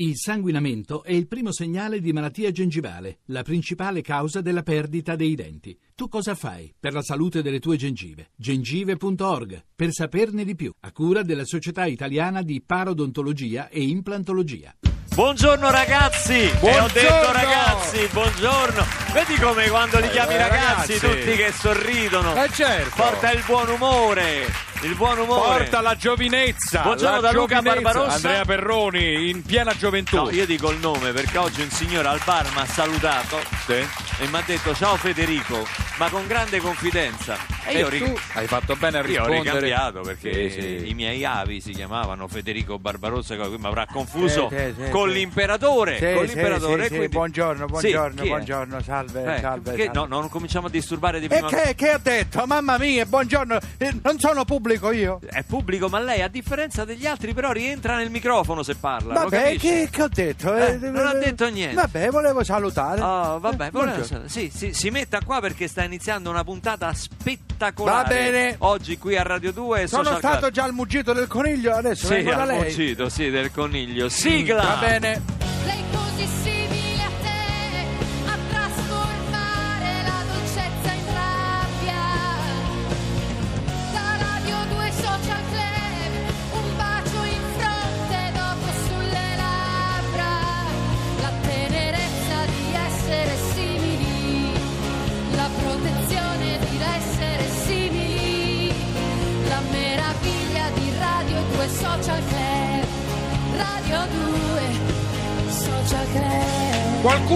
Il sanguinamento è il primo segnale di malattia gengivale, la principale causa della perdita dei denti. Tu cosa fai per la salute delle tue gengive? gengive.org per saperne di più, a cura della Società Italiana di Parodontologia e Implantologia. Buongiorno ragazzi! E ho Buongiorno! detto ragazzi, buongiorno! Vedi come quando li chiami Eh, ragazzi, ragazzi. tutti che sorridono. Eh certo. Porta il buon umore! Il buon umore! Porta la giovinezza. Buongiorno la da Luca. Barbarossa. Andrea Perroni in piena gioventù. No, io dico il nome perché oggi un signore al bar mi ha salutato Sì. e mi ha detto ciao Federico, ma con grande confidenza. E, E io, ri- tu hai fatto bene a io ho rispondere. ricambiato perché Sì, sì. i miei avi si chiamavano Federico Barbarossa, quindi mi avrà confuso con l'imperatore. Con l'imperatore quindi- buongiorno, buongiorno, buongiorno, salve, Eh, salve, che- salve. no, non cominciamo a disturbare di E prima. che, che ha detto? Mamma mia, buongiorno, eh, non sono pubblico io. È pubblico, ma lei a differenza degli altri però rientra nel microfono se parla. Vabbè, che, che ho detto? Eh, non ha detto niente. Vabbè, volevo salutare. Oh, vabbè, Eh, buona- buongiorno. sì, sì, si metta qua perché sta iniziando una puntata spettacolare. Va bene. Oggi qui a Radio 2 e Sono Social stato Club. già al muggito del coniglio, adesso Sì, vengo da al lei. muggito, sì, del coniglio. Sigla! Va bene.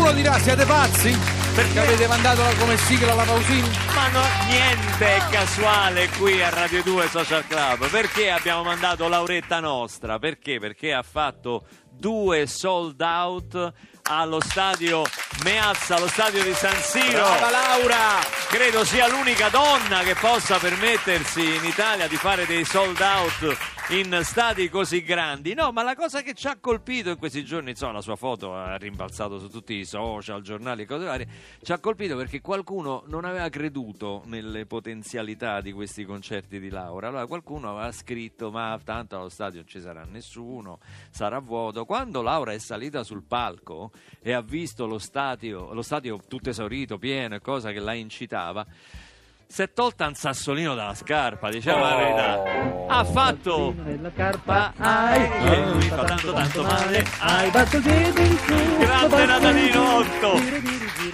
Qualcuno dirà siete pazzi? Perché avete mandato come sigla la Pausini? Ma no, niente è casuale qui a Radio 2 Social Club. Perché abbiamo mandato Lauretta nostra? Perché? Perché ha fatto due sold out allo stadio Meazza, allo stadio di San Siro. Brava Laura! Credo sia l'unica donna che possa permettersi in Italia di fare dei sold out in stadi così grandi. No, ma la cosa che ci ha colpito in questi giorni, insomma, la sua foto ha rimbalzato su tutti i social, giornali e cose varie, ci ha colpito perché qualcuno non aveva creduto nelle potenzialità di questi concerti di Laura. Allora qualcuno aveva scritto "Ma tanto allo stadio non ci sarà nessuno, sarà vuoto". Quando Laura è salita sul palco e ha visto lo stadio, lo stadio tutto esaurito, pieno e cosa che la incitava, si è tolta un sassolino dalla scarpa, diciamo la verità. Ha fatto nella carpa hai che mi fa tanto tanto male. hai batto Grande Natalino 8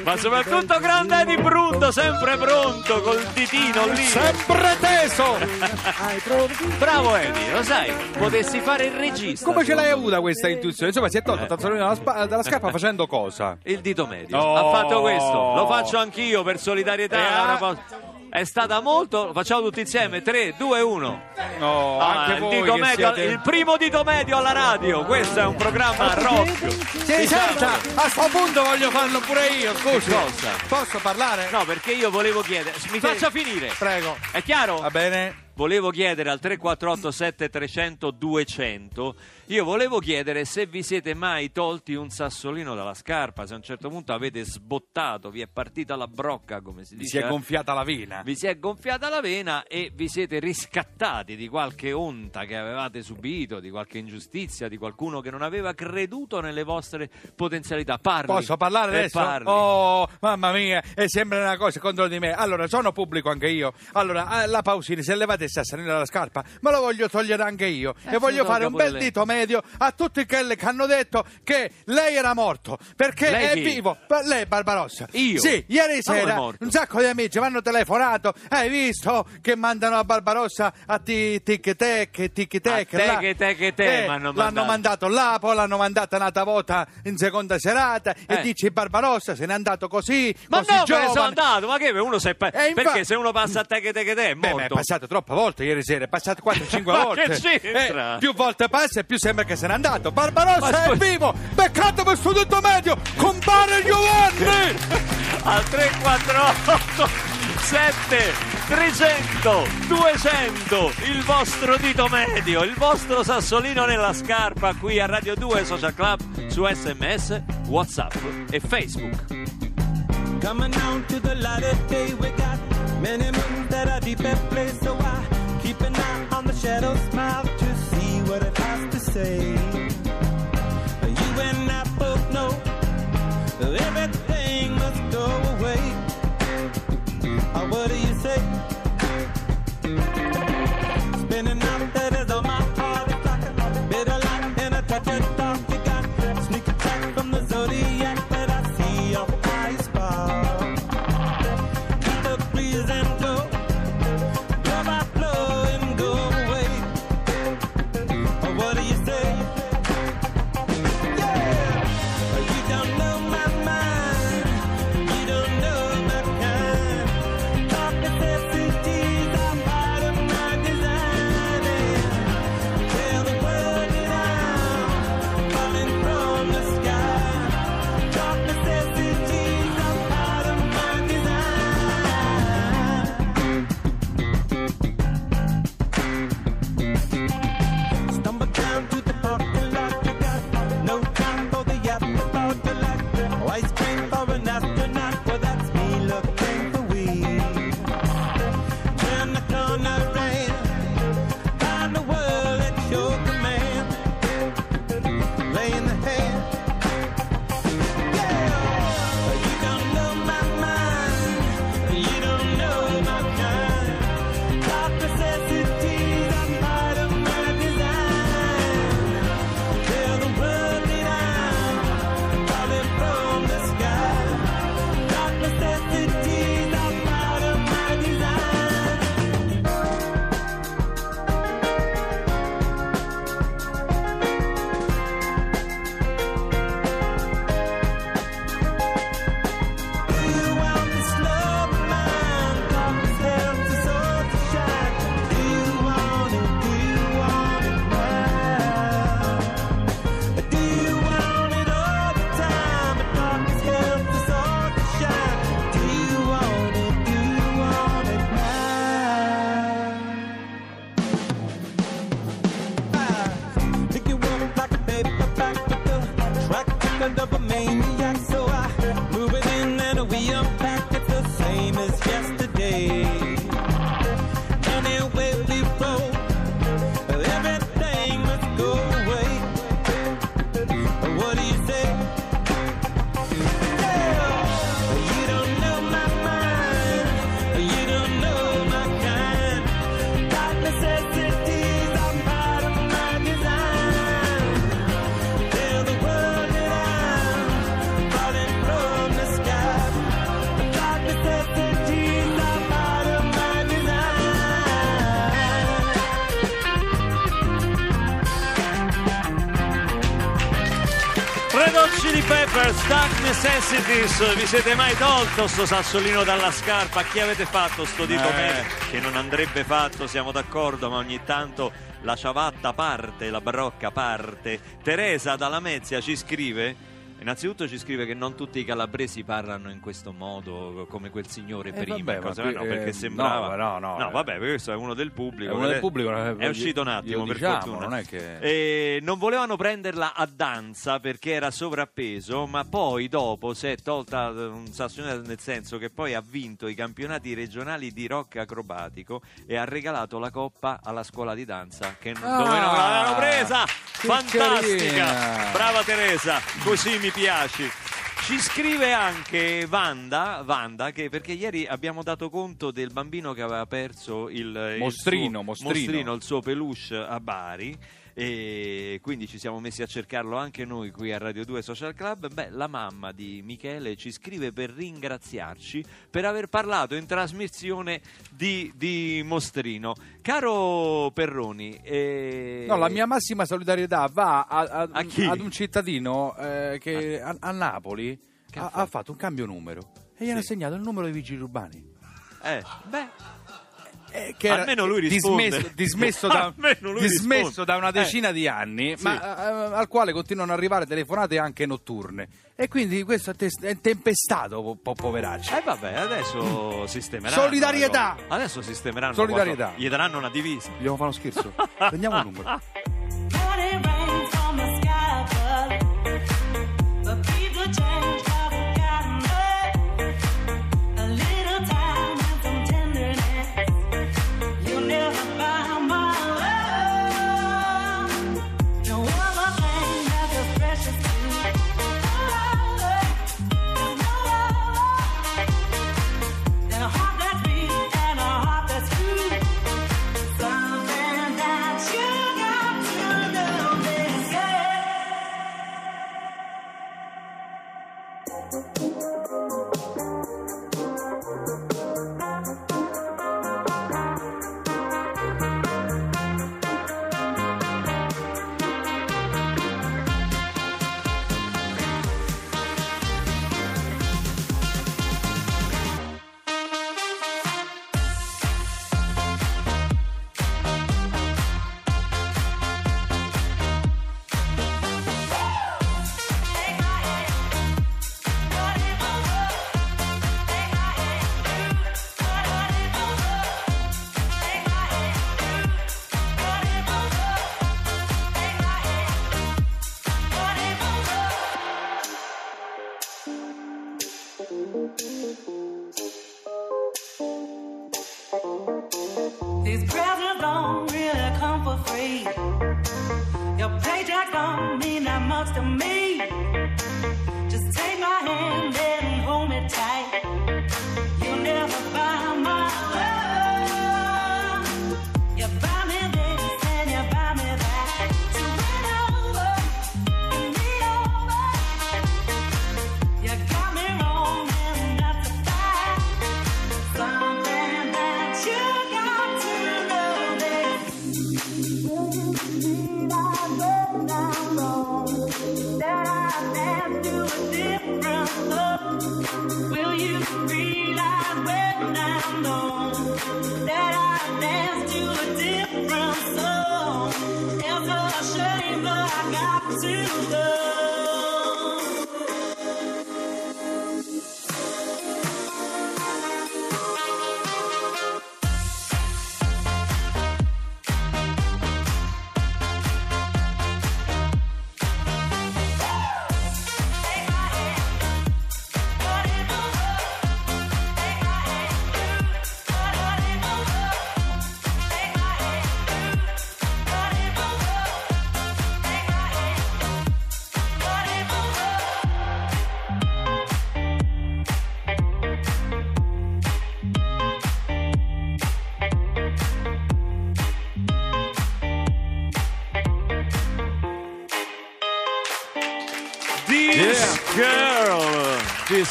Ma soprattutto grande Eddie Brundo Sempre pronto col ditino lì Sempre teso! Bravo Eddie, lo sai Potessi fare il regista Come ce l'hai avuta questa intuizione? Insomma, si è tolto Eh. il dalla, spa- dalla scarpa facendo cosa? Il dito medio No. Ha fatto questo Lo faccio anch'io per solidarietà Eh, ah. È stata molto Lo facciamo tutti insieme 3, 2, 1 No, Ah, anche il, voi dito medio- siete... il primo dito medio alla radio Questo è un programma rock Sì, senta, a sto punto voglio farlo pure io, scusi. Cosa? Posso parlare? No, perché io volevo chiedere Mi faccia finire Prego. È chiaro? Va bene? Volevo chiedere al 348 7300 200 io volevo chiedere se vi siete mai tolti un sassolino dalla scarpa, se a un certo punto avete sbottato, vi è partita la brocca, come si Si dice. è gonfiata la vena. vi si è gonfiata la vena e vi siete riscattati di qualche onta che avevate subito, di qualche ingiustizia, di qualcuno che non aveva creduto nelle vostre potenzialità. Parli. Posso parlare Eh, adesso? parli. Oh, mamma mia, e sembra una cosa contro di me. Allora, sono pubblico anche io. Allora, eh, la Pausini, se levate il sassolino dalla scarpa, me lo voglio togliere anche io. Eh, e voglio se fare un bel lei. dito medio a tutti quelli che hanno detto che lei era morto. Perché Lei è chi? vivo. Pa- Lei, Barbarossa. Io? Sì, ieri Ma sera morto? un sacco di amici mi hanno telefonato. Hai visto che mandano a Barbarossa a ti- tic tac, tic tac. A te te che te Eh, L'hanno mandato. mandato là, poi l'hanno mandata un'altra volta in seconda serata. Eh. E dici Barbarossa se n'è andato così. Ma così no, giovane. sono andato, ma che uno pa- Eh, infa- Perché se uno passa a te che te che te è Beh, ma è morto. passato troppe volte ieri sera, è passato 4-5 Ma volte. che c'entra? Eh, più volte passa e più sembra che se n'è andato. Barbarossa Ma è vivo! Peccato per dito medio! Compare Giovanni! al 348 7 300 200 il vostro dito medio il vostro sassolino nella scarpa qui a Radio 2 Social Club su sms whatsapp e facebook Coming down to the light of day, we got Many moons that I deep in place, so I keep an eye on the shadow's mouth to see what it has to say. You and I both know everything. Necessities, vi siete mai tolto sto sassolino dalla scarpa? Chi avete fatto sto dito Eh. Che non andrebbe fatto, siamo d'accordo, ma ogni tanto la ciabatta parte, la barocca parte. Teresa dalla Mezia ci scrive. Innanzitutto ci scrive che non tutti i calabresi parlano in questo modo come quel signore Eh, prima, vabbè, cosa- qui, no, perché eh, sembrava no, no, no, eh. vabbè, questo è uno del pubblico. È uno del pubblico, eh, è uscito un attimo per diciamo, fortuna. non è che- E non volevano prenderla a danza perché era sovrappeso, ma poi dopo si è tolta eh, un sassolino nel senso che poi ha vinto i campionati regionali di rock acrobatico e ha regalato la coppa alla scuola di danza che Ah, dove non l'avevano presa. Fantastica! carina. Brava Teresa, così mi piaci. Ci scrive anche Wanda, Wanda, che perché ieri abbiamo dato conto del bambino che aveva perso il il Mostrino, suo- mostrino. il suo peluche a Bari e quindi ci siamo messi a cercarlo anche noi qui a Radio 2 Social Club. Beh, la mamma di Michele ci scrive per ringraziarci per aver parlato in trasmissione di, di Mostrino. Caro Perroni, eh, No, la mia massima solidarietà va a- a- A ad un cittadino eh, che a, a Napoli ha ha, fatto? un cambio numero e gli hanno Sì. assegnato il numero dei vigili urbani. eh, beh, Eh, che era Almeno lui risponde. dismesso, dismesso da, lui dismesso risponde. da una Eh. decina di anni, Sì. ma eh, al quale continuano ad arrivare telefonate anche notturne. E quindi questo è, tempestato, po- po- poveraccio. eh vabbè, adesso sistemeranno. Solidarietà! Adesso sistemeranno. Solidarietà. qualcosa. Gli daranno una divisa. Vogliamo fare uno scherzo? Prendiamo un numero.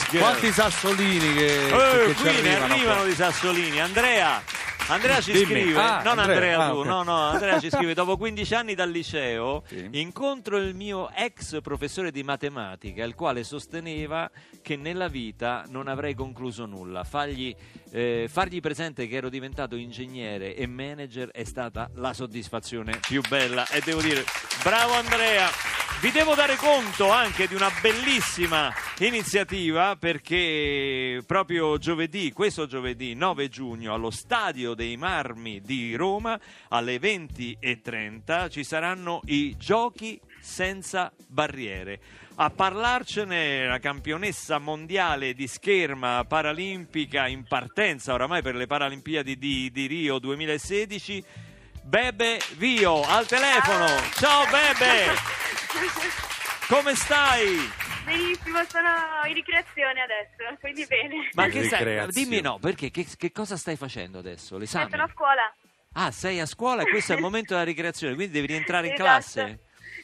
Girl. Quanti sassolini che, Eh, che qui ne arrivano arrivano di Sassolini. Andrea. Andrea ci Dimmi. scrive, Ah, non Andrea, Andrea, ah, tu, ok. no, no, Andrea ci scrive, dopo 15 anni dal liceo Sì. incontro il mio ex professore di matematica, il quale sosteneva che nella vita non avrei concluso nulla. Fargli, eh, fargli presente che ero diventato ingegnere e manager è stata la soddisfazione più bella e devo dire, bravo Andrea! Vi devo dare conto anche di una bellissima iniziativa perché proprio giovedì, questo giovedì 9 giugno, allo Stadio dei Marmi di Roma alle 20.30 ci saranno i giochi senza barriere. A parlarcene la campionessa mondiale di scherma paralimpica in partenza oramai per le Paralimpiadi di, di Rio 2016, Bebe Vio al telefono. Ciao Bebe! Come stai? Benissimo, sono in ricreazione adesso, quindi bene. Ma che stai? Ricreazione. Dimmi no, perché che, che cosa stai facendo adesso? L'esame? Sono a scuola. Ah, sei a scuola e questo è il momento della ricreazione, quindi devi rientrare in Esatto. classe?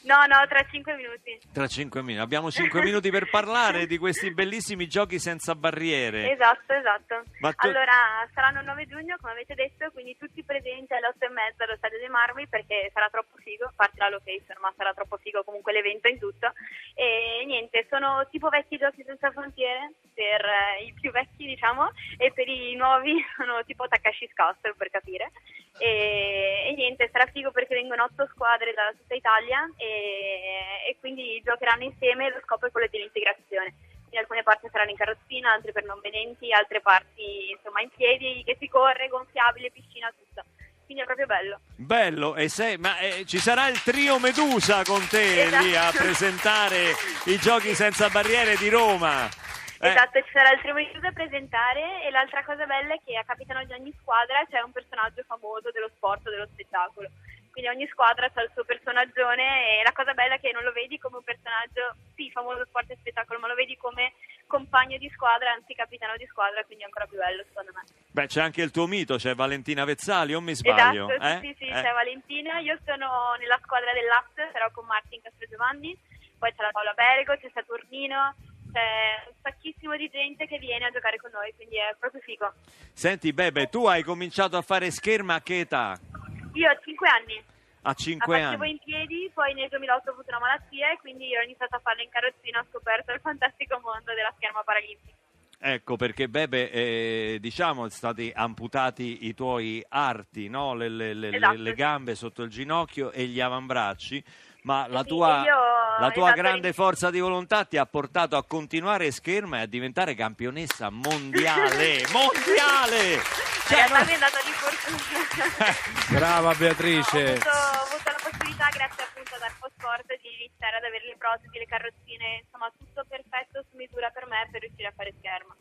No, no, tra cinque minuti. Tra cinque minuti. Abbiamo cinque minuti per parlare di questi bellissimi giochi senza barriere. Esatto, esatto. Tu- Allora, saranno il 9 giugno, come avete detto, quindi tutti presenti alle 8 e mezza allo Stadio dei Marmi perché sarà troppo figo, a parte la location, ma sarà troppo figo comunque l'evento in tutto. E niente, sono tipo vecchi giochi senza frontiere per eh, i più vecchi, diciamo, e per i nuovi sono tipo Takashi's Castle, per capire. E, e niente, sarà figo perché vengono otto squadre da tutta Italia e, e quindi giocheranno insieme, lo scopo è quello dell'integrazione. Quindi alcune parti saranno in carrozzina, altre per non vedenti, altre parti insomma in piedi, che si corre, gonfiabile, piscina, tutto. Quindi è proprio bello. Bello, e sei, ma eh, ci sarà il trio Medusa con te Esatto. lì a presentare i giochi senza barriere di Roma. Eh, Esatto, ci sarà il primo aiuto da presentare e l'altra cosa bella è che a capitano di ogni squadra c'è un personaggio famoso dello sport o dello spettacolo. Quindi ogni squadra ha il suo personaggione e la cosa bella è che non lo vedi come un personaggio, sì, famoso sport e spettacolo, ma lo vedi come compagno di squadra, anzi capitano di squadra, quindi è ancora più bello secondo me. Beh, c'è anche il tuo mito, c'è Valentina Vezzali, o mi sbaglio? Esatto, eh? sì, sì, Eh? c'è Valentina, io sono nella squadra dell'Asse, sarò con Martin Castrogiovanni, poi c'è la Paola Berego, c'è Saturnino, c'è un sacchissimo di gente che viene a giocare con noi, quindi è proprio figo. Senti, Bebe, tu hai cominciato a fare scherma a che età? Io ho 5 anni, A 5 facevo anni. in piedi, poi nel 2008 ho avuto una malattia e quindi ho iniziato a farlo in carrozzina, ho scoperto il fantastico mondo della scherma paralimpica. Ecco perché Bebe, eh, diciamo, stati amputati i tuoi arti, no? le, le- le- Esatto. le gambe sotto il ginocchio e gli avambracci, ma la Sì, tua, io- la tua grande forza di volontà ti ha portato a continuare scherma e a diventare campionessa mondiale, mondiale! Cioè, no- mi è andata di fortuna. Brava Ho Beatrice. avuto, ho avuto la possibilità, grazie appunto ad Arcosport, di iniziare ad avere le protesi, le carrozzine, insomma tutto perfetto su misura per me per riuscire a fare scherma.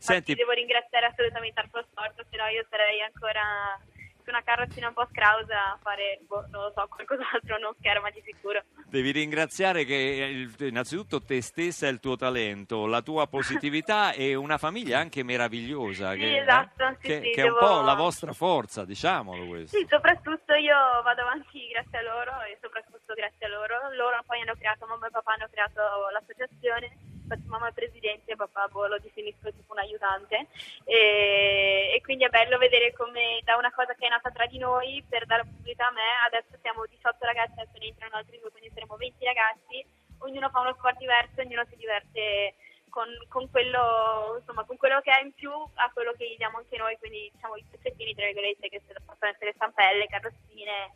Senti- Infatti devo ringraziare assolutamente Arcosport, se no io sarei ancora su una carrozzina un po' scrausa a fare, boh, non lo so, qualcos'altro, non scherma di sicuro. Devi ringraziare che il- innanzitutto te stessa e il tuo talento, la tua positività e una famiglia anche meravigliosa. Sì, che, eh, esatto, sì, che- sì, che è un devo- po' la vostra forza, diciamolo questo. Sì, soprattutto io vado avanti grazie a loro e soprattutto grazie a loro. Loro poi hanno creato, mamma e papà hanno creato l'associazione, infatti mamma è presidente e papà boh, lo definisco tipo un aiutante. E, e quindi è bello vedere come da una cosa che è nata tra di noi per dare pubblicità a me, adesso siamo 18 ragazzi, adesso ne entrano altri due, quindi saremo 20 ragazzi, ognuno fa uno sport diverso, ognuno si diverte con, con quello insomma con quello che ha in più a quello che gli diamo anche noi quindi diciamo i pezzettini tra virgolette che possono essere stampelle, carrozzine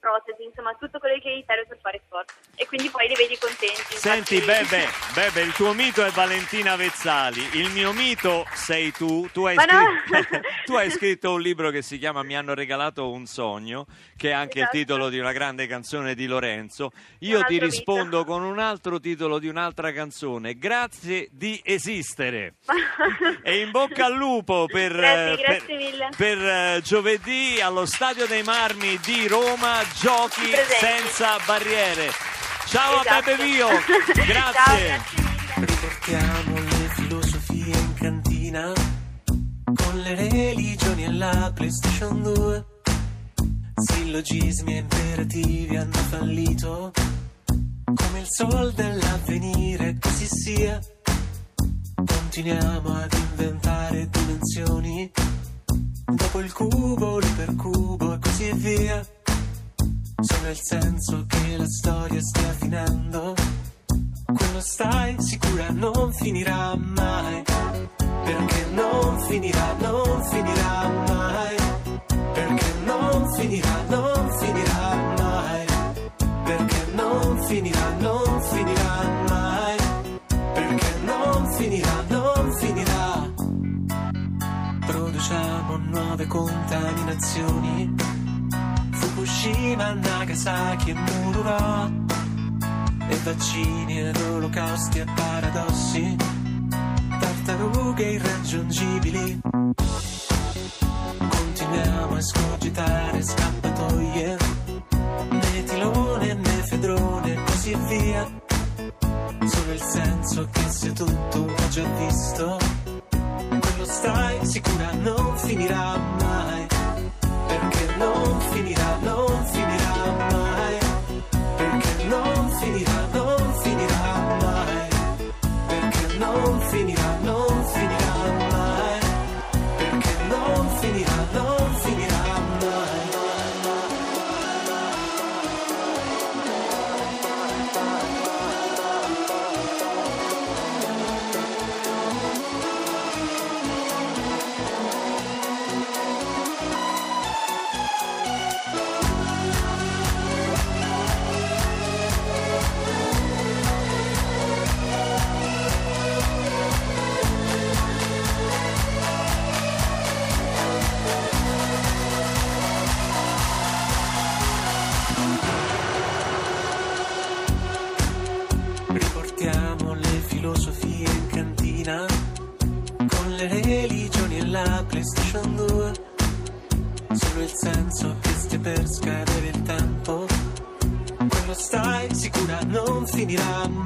protesi, insomma tutto quello che gli serve per fare sport e quindi poi li vedi contenti Senti, infatti- Bebe, Bebe, il tuo mito è Valentina Vezzali, il mio mito sei tu. Tu hai, Ma no! scritto, tu hai scritto un libro che si chiama Mi hanno regalato un sogno, che è anche Esatto. il titolo di una grande canzone di Lorenzo. Io ti rispondo mito. con un altro titolo di un'altra canzone, Grazie di esistere. E in bocca al lupo per, Grazie, eh, grazie per- per, eh, giovedì allo Stadio dei Marmi di Roma, giochi senza barriere. Ciao a Esatto. Bebe Vio, Ciao, grazie. Riportiamo le filosofie in cantina con le religioni e la PlayStation 2. Sillogismi e imperativi hanno fallito come il sol dell'avvenire, così sia. Continuiamo ad inventare dimensioni dopo il cubo, l'ipercubo e così via. Solo il senso che la storia stia finendo. Quello stai sicura non finirà mai. Perché non finirà non finirà mai. Perché non finirà non finirà mai. Perché non finirà non finirà mai. Perché non finirà non finirà. Produciamo nuove contaminazioni Fukushima, Nagasaki e Mururo e vaccini ed olocausti e paradossi, tartarughe irraggiungibili. Continuiamo a escogitare scappatoie, metilone, nefedrone e così via. Solo il senso che sia tutto ho già visto, quello stai sicura non finirà mai, perché non finirà, non finirà mai. Perché non finirà, non finirà mai, perché non finirà, non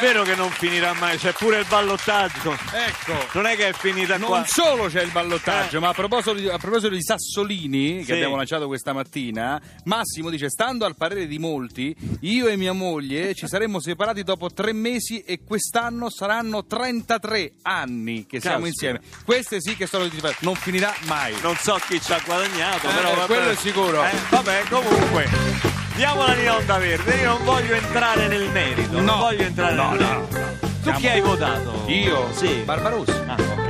vero che non finirà mai, c'è pure il ballottaggio. Ecco. Non è che è finita Non qua. solo c'è il ballottaggio, Eh. ma a proposito, di, a proposito di Sassolini, che Sì. abbiamo lanciato questa mattina, Massimo dice: Stando al parere di molti, io e mia moglie ci saremmo separati dopo tre mesi e quest'anno saranno 33 anni che siamo Caspita. insieme. Queste sì che sono di non finirà mai. Non so chi ci ha guadagnato, Eh, però vabbè. quello è sicuro. Eh, vabbè, comunque. Diamola di onda verde, io non voglio entrare nel merito. Non No. voglio entrare No, nel no, merito. no. Tu Siamo- chi hai votato? Io? Sì. Barbarossa. Ah, ok.